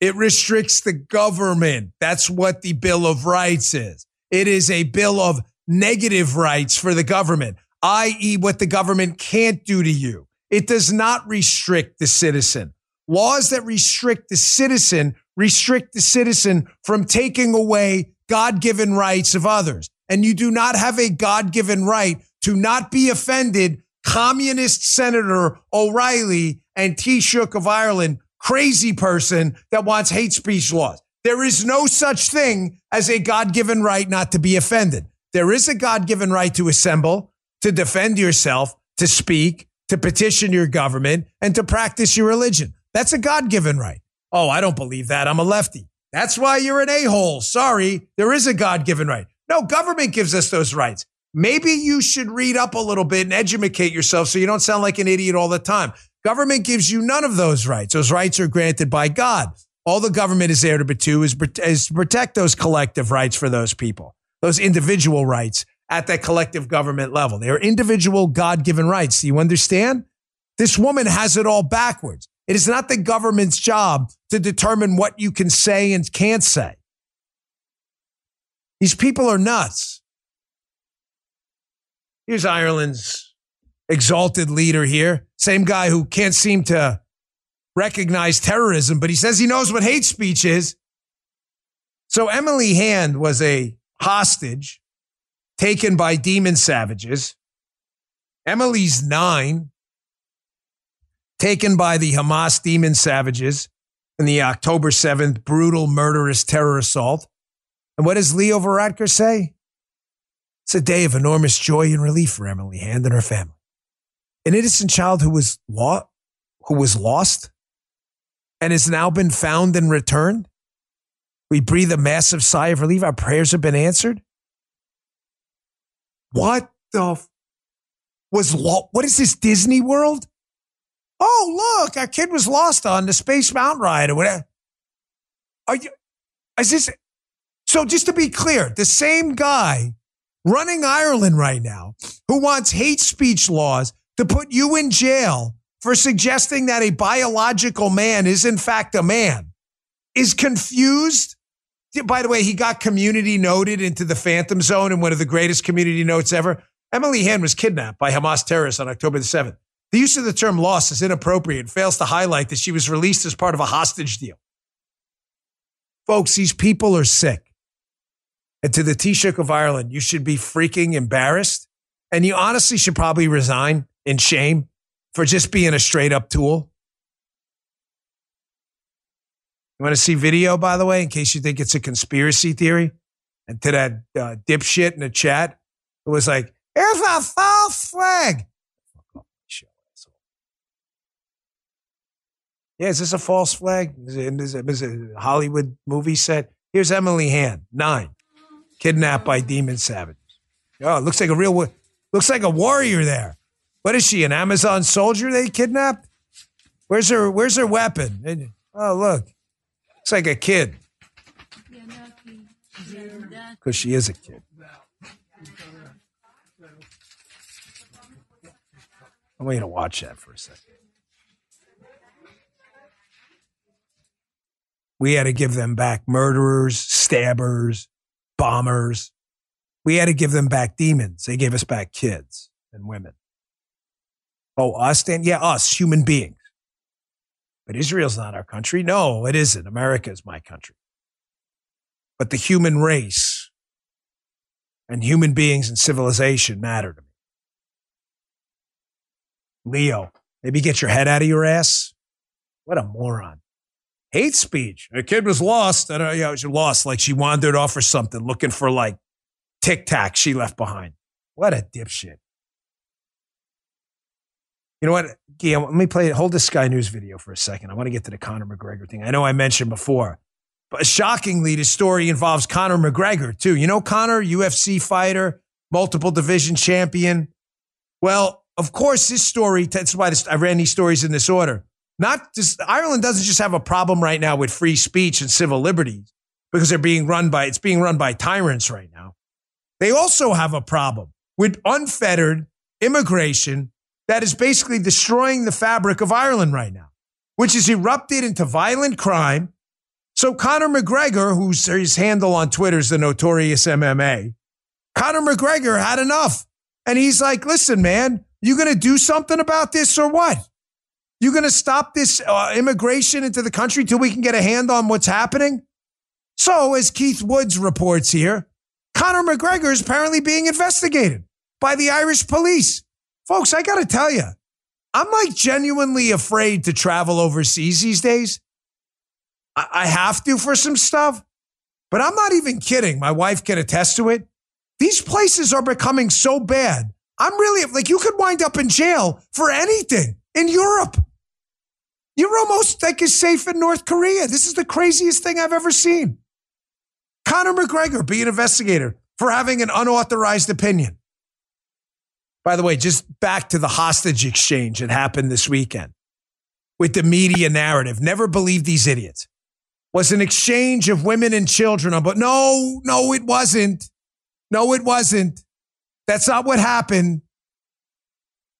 It restricts the government. That's what the Bill of Rights is. It is a bill of negative rights for the government, i.e., what the government can't do to you. It does not restrict the citizen. Laws that restrict the citizen restrict the citizen from taking away God given rights of others. And you do not have a God given right to not be offended communist Senator O'Reilly and Taoiseach of Ireland, crazy person that wants hate speech laws. There is no such thing as a God given right not to be offended. There is a God given right to assemble, to defend yourself, to speak, to petition your government, and to practice your religion. That's a God given right. Oh, I don't believe that. I'm a lefty. That's why you're an a hole. Sorry. There is a God given right. No, government gives us those rights maybe you should read up a little bit and educate yourself so you don't sound like an idiot all the time. Government gives you none of those rights. Those rights are granted by God. All the government is there to is, is to protect those collective rights for those people, those individual rights at that collective government level. They are individual God given rights. Do you understand? This woman has it all backwards. It is not the government's job to determine what you can say and can't say. These people are nuts. Here's Ireland's exalted leader here. Same guy who can't seem to recognize terrorism, but he says he knows what hate speech is. So Emily Hand was a hostage taken by demon savages. Emily's nine, taken by the Hamas demon savages in the October 7th brutal murderous terror assault. And what does Leo Varadkar say? It's a day of enormous joy and relief for Emily Hand and her family. An innocent child who was lost, who was lost and has now been found and returned. We breathe a massive sigh of relief. Our prayers have been answered. What the f- was lo- what is this Disney World? Oh, look, our kid was lost on the Space Mountain ride or whatever. Are you, is this, so just to be clear, the same guy running Ireland right now who wants hate speech laws to put you in jail for suggesting that a biological man is in fact a man is confused. By the way, he got community noted into the Phantom Zone in one of the greatest community notes ever. Emily Hand was kidnapped by Hamas terrorists on October the 7th. The use of the term loss is inappropriate and fails to highlight that she was released as part of a hostage deal. Folks, these people are sick. And to the Taoiseach of Ireland, you should be freaking embarrassed. And you honestly should probably resign in shame for just being a straight up tool. You want to see video, by the way, in case you think it's a conspiracy theory? And to that uh, dipshit in the chat, it was like, here's a false flag. Yeah, is this a false flag? Is it, is it, is it a Hollywood movie set? Here's Emily Hand, nine kidnapped by demon savages. Oh, looks like a real, looks like a warrior there. What is she, an Amazon soldier they kidnapped? Where's her, where's her weapon? Oh, look. Looks like a kid. Because she is a kid. I want you to watch that for a second. We had to give them back murderers, stabbers, bombers. We had to give them back demons. They gave us back kids and women. Oh, us, Dan? Yeah, us, human beings. But Israel's not our country. No, it isn't. America is my country. But the human race and human beings and civilization matter to me. Leo, maybe get your head out of your ass. What a moron. Hate speech. A kid was lost. I don't know, yeah, she lost. Like she wandered off or something looking for like tic tac she left behind. What a dipshit. You know what, Guillaume, let me play, hold this Sky News video for a second. I want to get to the Conor McGregor thing. I know I mentioned before, but shockingly, the story involves Conor McGregor too. You know, Conor, UFC fighter, multiple division champion. Well, of course, this story, that's why this, I ran these stories in this order. Not just, Ireland doesn't just have a problem right now with free speech and civil liberties because they're being run by, it's being run by tyrants right now. They also have a problem with unfettered immigration that is basically destroying the fabric of Ireland right now, which has erupted into violent crime. So Conor McGregor, whose his handle on Twitter is the notorious MMA, Conor McGregor had enough. And he's like, listen, man, you going to do something about this or what? You going to stop this uh, immigration into the country till we can get a hand on what's happening? So, as Keith Woods reports here, Conor McGregor is apparently being investigated by the Irish police. Folks, I got to tell you, I'm like genuinely afraid to travel overseas these days. I-, I have to for some stuff, but I'm not even kidding. My wife can attest to it. These places are becoming so bad. I'm really like, you could wind up in jail for anything in Europe. You're almost like as safe in North Korea. This is the craziest thing I've ever seen. Conor McGregor be an investigator for having an unauthorized opinion. By the way, just back to the hostage exchange that happened this weekend with the media narrative. Never believe these idiots. Was an exchange of women and children. But no, no, it wasn't. No, it wasn't. That's not what happened.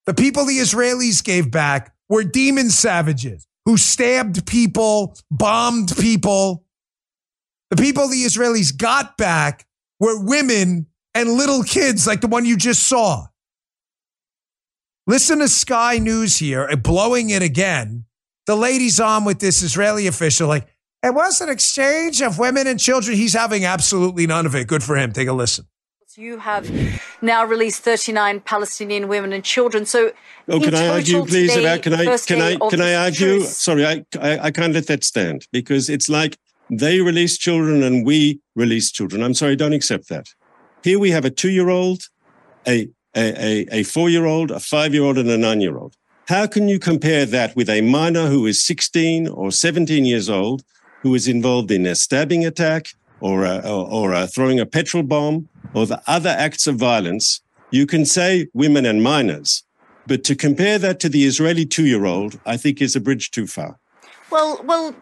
The people the Israelis gave back were demon savages who stabbed people, bombed people. The people the Israelis got back were women and little kids like the one you just saw. Listen to Sky News here, uh, blowing it again. The lady's on with this Israeli official, like, it was an exchange of women and children. He's having absolutely none of it. Good for him. Take a listen. You have now released 39 Palestinian women and children. So, oh, can I argue, please? Today, about can I can I can I argue? Sorry, I, I I can't let that stand because it's like they release children and we release children. I'm sorry, don't accept that. Here we have a two-year-old, a a, a, a four year old, a five year old, and a nine year old. How can you compare that with a minor who is 16 or 17 years old who is involved in a stabbing attack or, a, or, or a throwing a petrol bomb or the other acts of violence? You can say women and minors, but to compare that to the Israeli two year old, I think is a bridge too far. Well, well,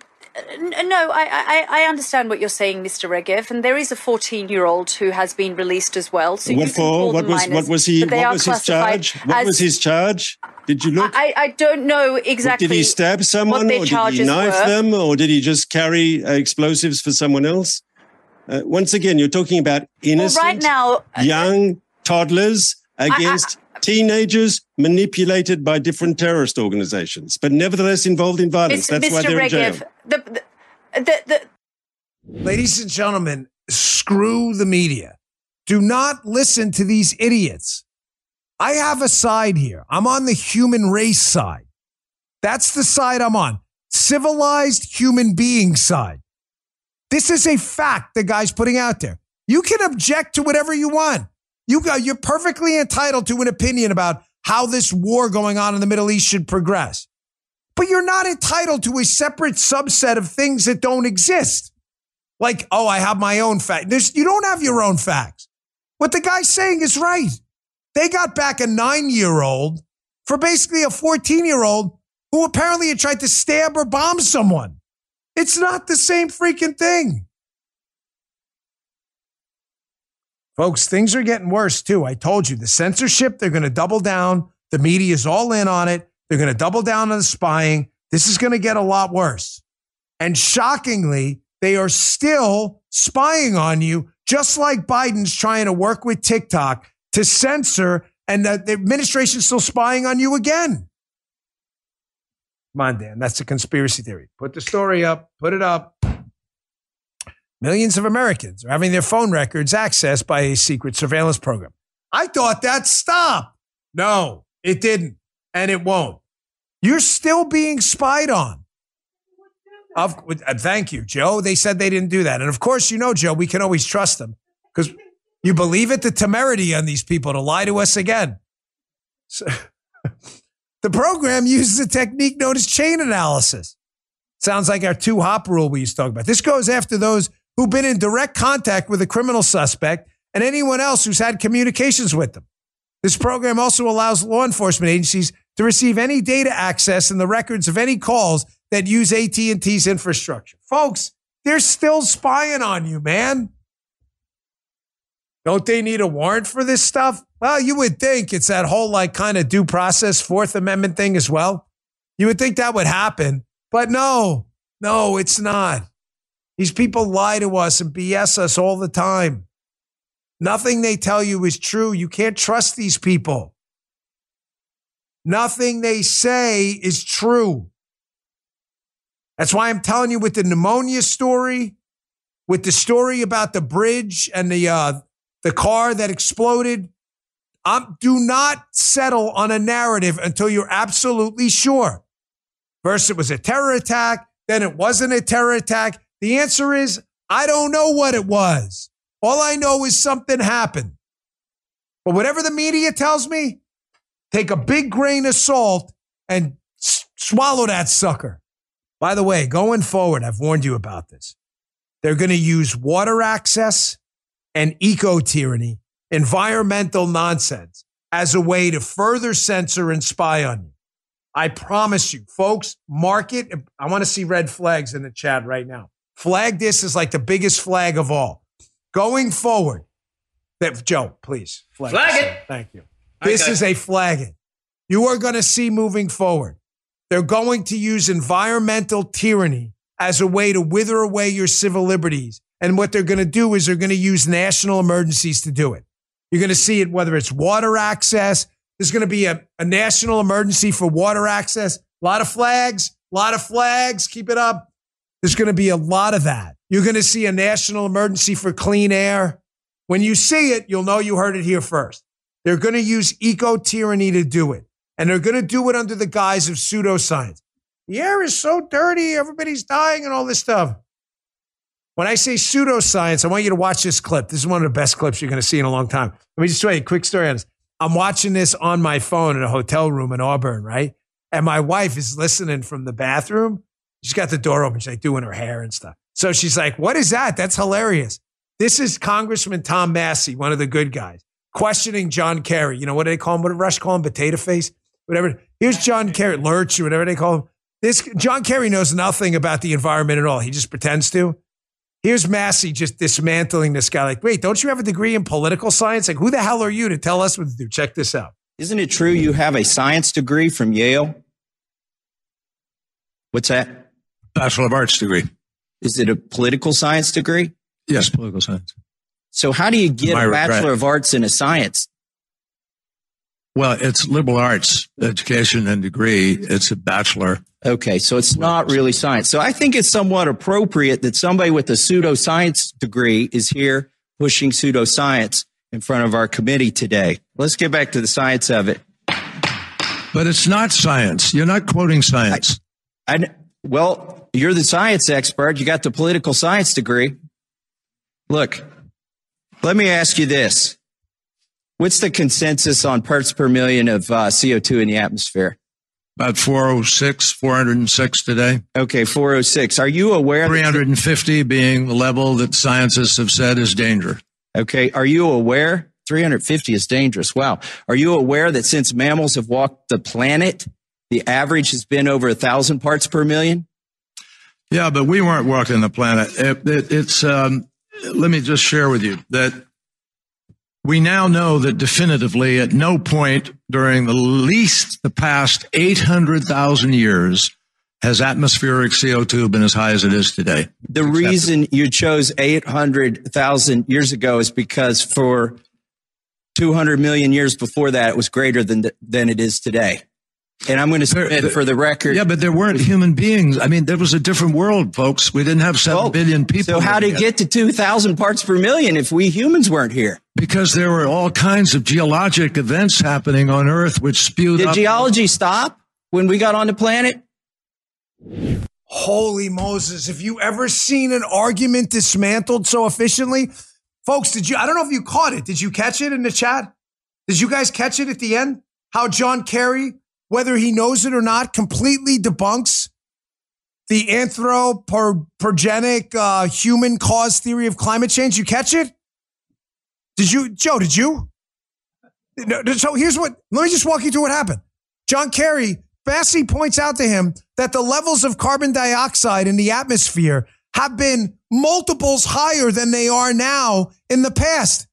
no, I, I, I understand what you're saying, Mr. Regev, and there is a 14 year old who has been released as well. So what for? What was, minors, what was he? What was his charge? What was his charge? Did you look? I, I don't know exactly. Did he stab someone, or did he knife were. them, or did he just carry uh, explosives for someone else? Uh, once again, you're talking about innocent, well, right now, uh, young toddlers against teenagers manipulated by different terrorist organizations, but nevertheless involved in violence. That's Mr. why they're Regev, in jail. The, the, the, the, Ladies and gentlemen, screw the media. Do not listen to these idiots. I have a side here. I'm on the human race side. That's the side I'm on. Civilized human being side. This is a fact the guy's putting out there. You can object to whatever you want. You got, you're perfectly entitled to an opinion about how this war going on in the Middle East should progress. But you're not entitled to a separate subset of things that don't exist. Like, oh, I have my own fact. There's, you don't have your own facts. What the guy's saying is right. They got back a nine year old for basically a 14 year old who apparently had tried to stab or bomb someone. It's not the same freaking thing. Folks, things are getting worse too. I told you the censorship, they're going to double down. The media is all in on it. They're going to double down on the spying. This is going to get a lot worse. And shockingly, they are still spying on you, just like Biden's trying to work with TikTok to censor, and the, the administration's still spying on you again. Come on, Dan. That's a conspiracy theory. Put the story up, put it up. Millions of Americans are having their phone records accessed by a secret surveillance program. I thought that stopped. No, it didn't, and it won't. You're still being spied on. Of, uh, thank you, Joe. They said they didn't do that. And of course, you know, Joe, we can always trust them because you believe it, the temerity on these people to lie to us again. So, the program uses a technique known as chain analysis. Sounds like our two hop rule we used to talk about. This goes after those who've been in direct contact with a criminal suspect and anyone else who's had communications with them. This program also allows law enforcement agencies to receive any data access and the records of any calls that use AT&T's infrastructure. Folks, they're still spying on you, man. Don't they need a warrant for this stuff? Well, you would think it's that whole like kind of due process Fourth Amendment thing as well. You would think that would happen, but no, no, it's not. These people lie to us and BS us all the time. Nothing they tell you is true. You can't trust these people. Nothing they say is true. That's why I'm telling you with the pneumonia story, with the story about the bridge and the uh, the car that exploded. Um, do not settle on a narrative until you're absolutely sure. First, it was a terror attack. Then it wasn't a terror attack. The answer is I don't know what it was. All I know is something happened. But whatever the media tells me, take a big grain of salt and s- swallow that sucker. By the way, going forward, I've warned you about this. They're going to use water access and eco tyranny, environmental nonsense as a way to further censor and spy on you. I promise you, folks, mark it. I want to see red flags in the chat right now. Flag this is like the biggest flag of all. Going forward, that Joe, please flag, flag it. Thank you. This is a flag it. You are going to see moving forward they're going to use environmental tyranny as a way to wither away your civil liberties. And what they're going to do is they're going to use national emergencies to do it. You're going to see it whether it's water access. There's going to be a, a national emergency for water access. A lot of flags, a lot of flags. Keep it up. There's going to be a lot of that. You're going to see a national emergency for clean air. When you see it, you'll know you heard it here first. They're going to use eco tyranny to do it and they're going to do it under the guise of pseudoscience. The air is so dirty, everybody's dying, and all this stuff. When I say pseudoscience, I want you to watch this clip. This is one of the best clips you're going to see in a long time. Let me just tell you a quick story on this. I'm watching this on my phone in a hotel room in Auburn, right? And my wife is listening from the bathroom. She's got the door open. She's like doing her hair and stuff. So she's like, What is that? That's hilarious. This is Congressman Tom Massie, one of the good guys, questioning John Kerry. You know, what do they call him? What did Rush call him? Potato face? whatever. Here's John Kerry, Lurch, or whatever they call him. This John Kerry knows nothing about the environment at all. He just pretends to. Here's Massie just dismantling this guy. Like, wait, don't you have a degree in political science? Like, who the hell are you to tell us what to do? Check this out. Isn't it true you have a science degree from Yale? What's that? Bachelor of Arts degree. Is it a political science degree? Yes, political science. So how do you get a Bachelor of Arts in a science well, it's liberal arts education and degree. It's a bachelor. Okay, so it's not really science. So I think it's somewhat appropriate that somebody with a pseudoscience degree is here pushing pseudoscience in front of our committee today. Let's get back to the science of it. But it's not science. You're not quoting science. I, I well, you're the science expert. You got the political science degree. Look, let me ask you this. What's the consensus on parts per million of uh, CO2 in the atmosphere? About 406, 406 today. Okay, 406. Are you aware? 350 that- being the level that scientists have said is danger. Okay, are you aware? 350 is dangerous. Wow. Are you aware that since mammals have walked the planet, the average has been over a thousand parts per million? Yeah, but we weren't walking the planet. It, it, it's, um, let me just share with you that we now know that definitively at no point during the least the past 800,000 years has atmospheric CO2 been as high as it is today. The reason you chose 800,000 years ago is because for 200 million years before that, it was greater than, than it is today. And I'm going to submit for the record. Yeah, but there weren't human beings. I mean, there was a different world, folks. We didn't have seven well, billion people. So how did it get to 2,000 parts per million if we humans weren't here? Because there were all kinds of geologic events happening on Earth which spewed Did geology stop when we got on the planet? Holy Moses. Have you ever seen an argument dismantled so efficiently? Folks, did you, I don't know if you caught it. Did you catch it in the chat? Did you guys catch it at the end? How John Kerry whether he knows it or not, completely debunks the anthropogenic uh, human cause theory of climate change. You catch it? Did you, Joe? Did you? So here's what. Let me just walk you through what happened. John Kerry, Massie points out to him that the levels of carbon dioxide in the atmosphere have been multiples higher than they are now in the past.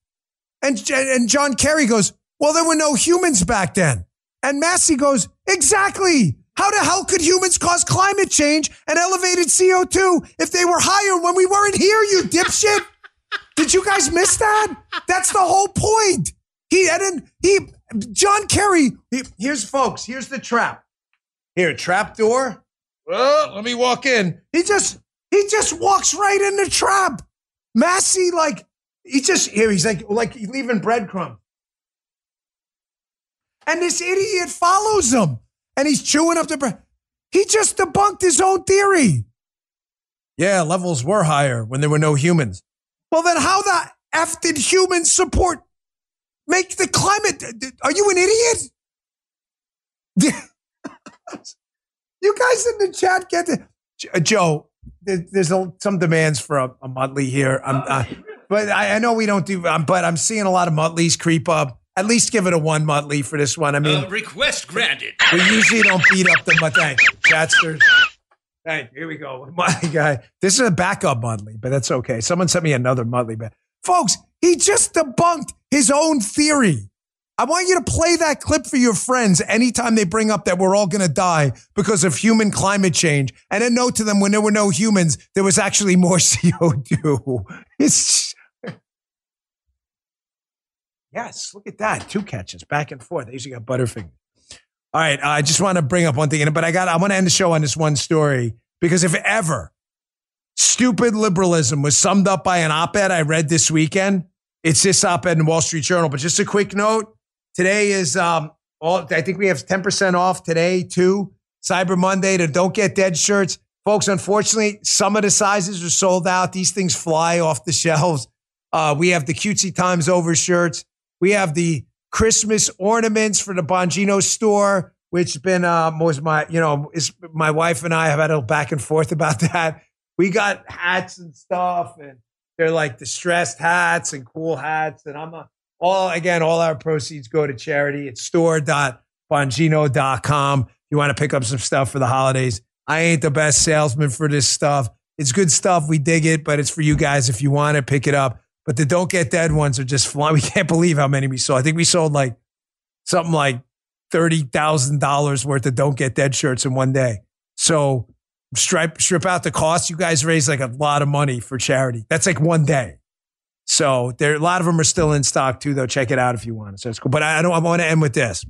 And, and John Kerry goes, well, there were no humans back then. And Massie goes, exactly. How the hell could humans cause climate change and elevated CO2 if they were higher when we weren't here, you dipshit? Did you guys miss that? That's the whole point. He and he John Kerry. He, here's folks. Here's the trap. Here, trap door. Oh, let me walk in. He just he just walks right in the trap. Massie like he just here. He's like like leaving breadcrumbs. And this idiot follows him and he's chewing up the bread. He just debunked his own theory. Yeah, levels were higher when there were no humans. Well, then how the F did humans support make the climate? Are you an idiot? you guys in the chat get it. Uh, Joe, there's some demands for a, a Muttley here. I'm, uh, but I, I, know we don't do, um, but I'm seeing a lot of Muttleys creep up at least give it a one Muttley for this one. I mean, uh, request granted. We usually don't beat up the Muttley. Chatsters. Hey, here we go. My guy. This is a backup Muttley, but that's okay. Someone sent me another Muttley. But folks, he just debunked his own theory. I want you to play that clip for your friends anytime they bring up that we're all going to die because of human climate change. And a note to them when there were no humans, there was actually more CO2. It's Yes, look at that. Two catches back and forth. They usually got Butterfinger. All right. I just want to bring up one thing, but I got, I want to end the show on this one story because if ever stupid liberalism was summed up by an op ed I read this weekend, it's this op ed in Wall Street Journal. But just a quick note today is, um, all, I think we have 10% off today too. Cyber Monday to Don't Get Dead shirts. Folks, unfortunately, some of the sizes are sold out. These things fly off the shelves. Uh, we have the cutesy times over shirts. We have the Christmas ornaments for the Bongino store, which has been uh, my you know is my wife and I have had a back and forth about that. We got hats and stuff, and they're like distressed hats and cool hats, and I'm a, all again all our proceeds go to charity. It's store.bongino.com. You want to pick up some stuff for the holidays, I ain't the best salesman for this stuff. It's good stuff. We dig it, but it's for you guys. If you want to pick it up, but the don't get dead ones are just flying. We can't believe how many we sold. I think we sold like something like $30,000 worth of don't get dead shirts in one day. So strip, strip out the cost. You guys raised like a lot of money for charity. That's like one day. So there, a lot of them are still in stock too, though. Check it out if you want. So it's cool. But I don't, I want to end with this.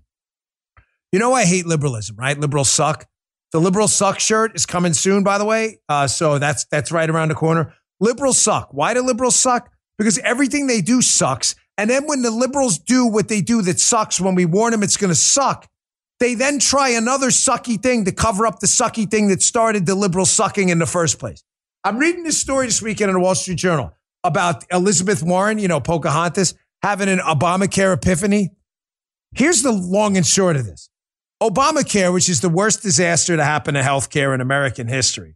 You know, I hate liberalism, right? Liberals suck. The liberal suck shirt is coming soon, by the way. Uh, so that's, that's right around the corner. Liberals suck. Why do liberals suck? Because everything they do sucks. And then when the liberals do what they do that sucks, when we warn them it's going to suck, they then try another sucky thing to cover up the sucky thing that started the liberal sucking in the first place. I'm reading this story this weekend in the Wall Street Journal about Elizabeth Warren, you know, Pocahontas, having an Obamacare epiphany. Here's the long and short of this Obamacare, which is the worst disaster to happen to healthcare in American history,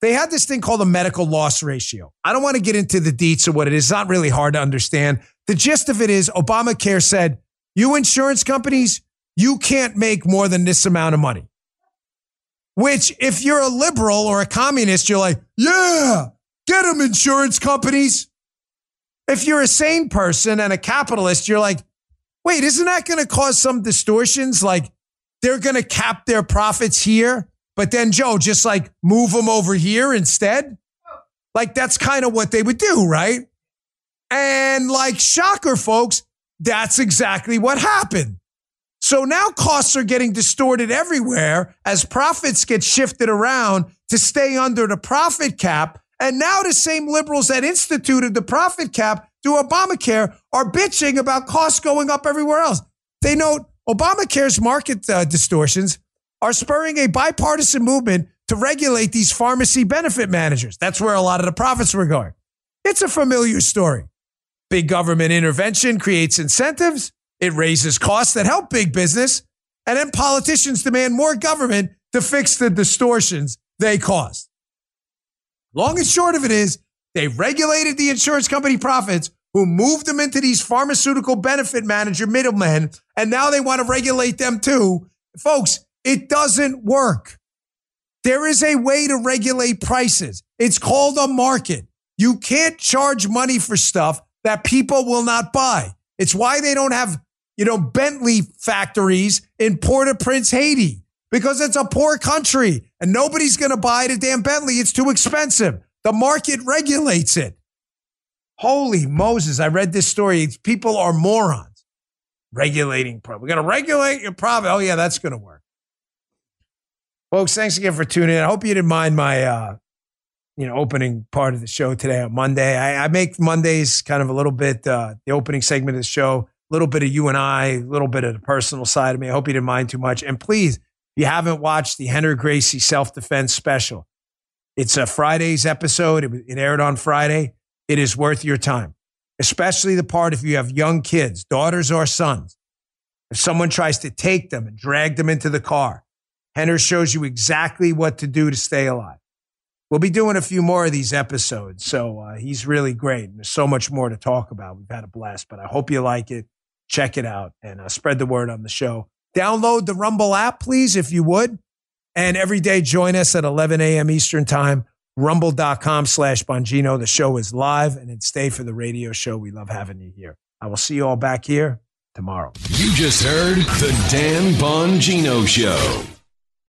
they had this thing called a medical loss ratio. I don't want to get into the deets of what it is. It's not really hard to understand. The gist of it is Obamacare said, you insurance companies, you can't make more than this amount of money. Which, if you're a liberal or a communist, you're like, yeah, get them insurance companies. If you're a sane person and a capitalist, you're like, wait, isn't that going to cause some distortions? Like they're going to cap their profits here but then Joe, just like move them over here instead. Like that's kind of what they would do, right? And like shocker, folks, that's exactly what happened. So now costs are getting distorted everywhere as profits get shifted around to stay under the profit cap. And now the same liberals that instituted the profit cap through Obamacare are bitching about costs going up everywhere else. They note Obamacare's market uh, distortions are spurring a bipartisan movement to regulate these pharmacy benefit managers. That's where a lot of the profits were going. It's a familiar story. Big government intervention creates incentives it raises costs that help big business. And then politicians demand more government to fix the distortions they cause. Long and short of it is, they regulated the insurance company profits who moved them into these pharmaceutical benefit manager middlemen, and now they want to regulate them too. Folks, it doesn't work. There is a way to regulate prices. It's called a market. You can't charge money for stuff that people will not buy. It's why they don't have you know, Bentley factories in Port-au-Prince, Haiti, because it's a poor country and nobody's going to buy the damn Bentley. It's too expensive. The market regulates it. Holy Moses. I read this story. It's, people are morons regulating profit. We're going to regulate your profit. Oh, yeah, that's going to work. Folks, thanks again for tuning in. I hope you didn't mind my, uh, you know, opening part of the show today on Monday. I, I make Mondays kind of a little bit, uh, the opening segment of the show a little bit of you and I, a little bit of the personal side of me. I hope you didn't mind too much. And please, if you haven't watched the Rener Gracie self defense special, it's a Friday's episode. It, it aired on Friday. It is worth your time, especially the part if you have young kids, daughters or sons. If someone tries to take them and drag them into the car, Rener shows you exactly what to do to stay alive. We'll be doing a few more of these episodes. So uh, he's really great. There's so much more to talk about. We've had a blast, but I hope you like it check it out and uh, spread the word on the show. Download the Rumble app, please, if you would. And every day, join us at 11 a.m. Eastern Time, rumble.com slash Bongino. The show is live and then stay for the radio show. We love having you here. I will see you all back here tomorrow. You just heard the Dan Bongino Show.